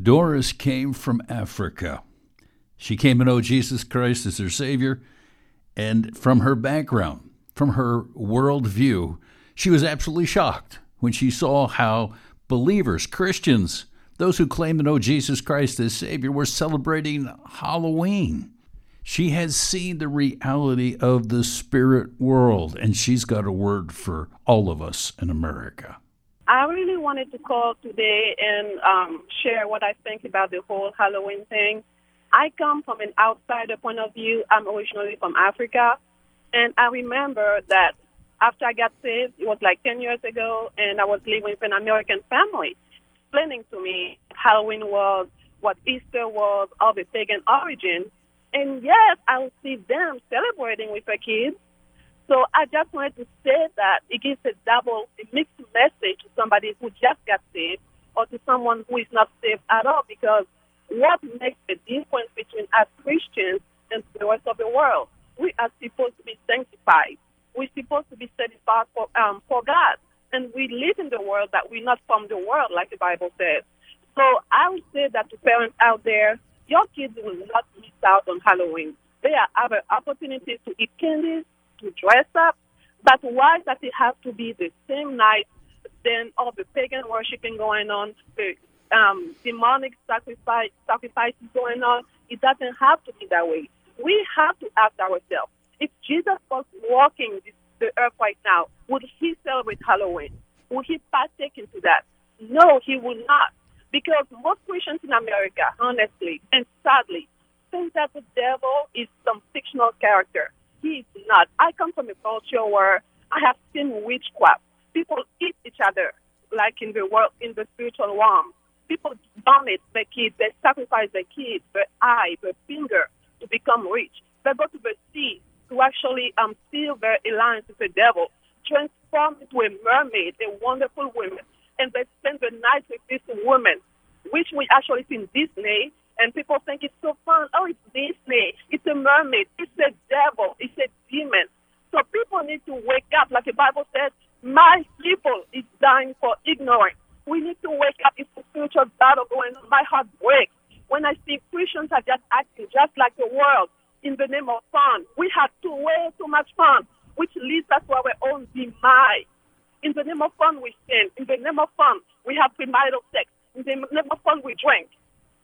Doris came from Africa. She came to know Jesus Christ as her Savior, and from her background, from her worldview, she was absolutely shocked when she saw how believers, Christians, those who claim to know Jesus Christ as Savior, were celebrating Halloween. She has seen the reality of the spirit world, and she's got a word for all of us in America. I really wanted to call today and um, share what I think about the whole Halloween thing. I come from an outsider point of view. I'm originally from Africa. And I remember that after I got saved, it was like 10 years ago, and I was living with an American family explaining to me Halloween was, what Easter was, of a pagan origin. And yes, I would see them celebrating with their kids, so I just wanted to say that it gives a double, a mixed message to somebody who just got saved or to someone who is not saved at all because what makes the difference between us Christians and the rest of the world? We are supposed to be sanctified. We're supposed to be set apart for, um, for God. And we live in the world that we're not from the world, like the Bible says. So I would say that to parents out there, your kids will not miss out on Halloween. They have opportunities to eat candies, to dress up. But why does it have to be the same night then all the pagan worshiping going on, the um, demonic sacrifice sacrifices going on? It doesn't have to be that way. We have to ask ourselves, if Jesus was walking this, the earth right now, would he celebrate Halloween? Would he partake into that? No, he would not. Because most Christians in America, honestly and sadly, think that the devil is some fictional character he is not. I come from a culture where I have seen witchcraft. People eat each other, like in the world, in the spiritual realm. People vomit their kids. They sacrifice their kids, their eye, their finger to become rich. They go to the sea to actually um, seal their alliance with the devil, transform into a mermaid, a wonderful woman, and they spend the night with this woman, which we actually see in Disney and people think it's so fun. Oh, it's Disney. Mermaid. It's a devil. It's a demon. So people need to wake up. Like the Bible says, my people is dying for ignorance. We need to wake up. It's a spiritual battle going on. My heart breaks when I see Christians are just acting just like the world in the name of fun. We have too way too much fun, which leads us to our own demise. In the name of fun, we sin. In the name of fun, we have premarital sex. In the name of fun, we drink.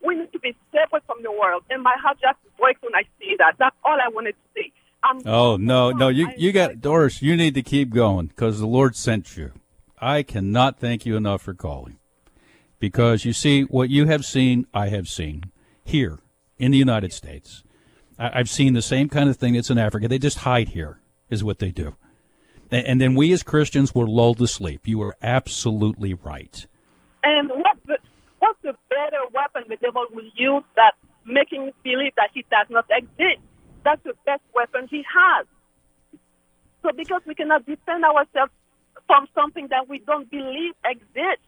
We need to be separate from the world. And my heart just breaks when I see that. That's all I wanted to say. I'm oh, no, no. You, you got, Doris, you need to keep going because the Lord sent you. I cannot thank you enough for calling. Because you see, what you have seen, I have seen here in the United States. I, have seen the same kind of thing that's in Africa. They just hide here, is what they do. And, and then we as Christians were lulled to sleep. You are absolutely right. And what the, what's the better weapon the devil will use that making believe that he does not exist? That's the best weapon he has. So because we cannot defend ourselves from something that we don't believe exists,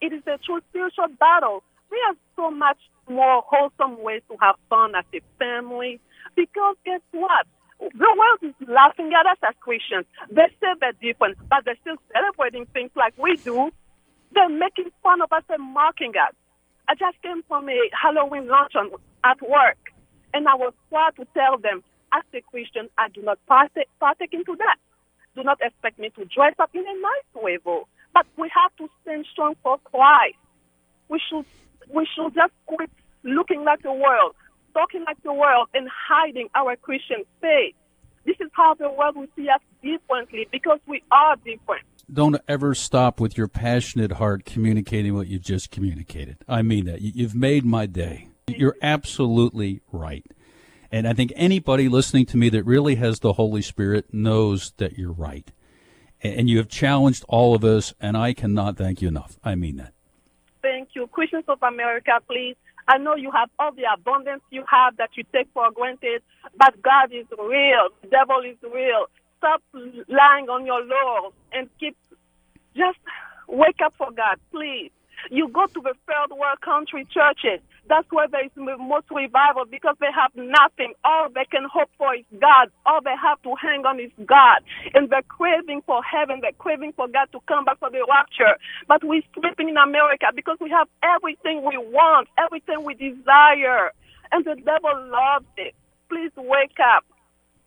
it is a true spiritual battle. We have so much more wholesome ways to have fun as a family. Because guess what? The world is laughing at us as Christians. They say they're different, but they're still celebrating things like we do. They're making fun of us and mocking us. I just came from a Halloween luncheon at work, and I was proud to tell them, as a Christian, I do not partake, partake into that. Do not expect me to dress up in a nice way, though. But we have to stand strong for Christ. We should, we should just quit looking like the world, talking like the world, and hiding our Christian faith. This is how the world will see us differently because we are different don't ever stop with your passionate heart communicating what you've just communicated. I mean that. You've made my day. You're absolutely right. And I think anybody listening to me that really has the Holy Spirit knows that you're right. And you have challenged all of us, and I cannot thank you enough. I mean that. Thank you. Christians of America, please. I know you have all the abundance you have that you take for granted, but God is real. The devil is real stop lying on your laurels and keep wake up for God, please. You go to the third world country churches, That's where there is most revival because they have nothing. All they can hope for is God. All they have to hang on is God. And they're craving for heaven. They're craving for God to come back for the rapture. But we're sleeping in America because we have everything we want, everything we desire. And the devil loves it. Please wake up.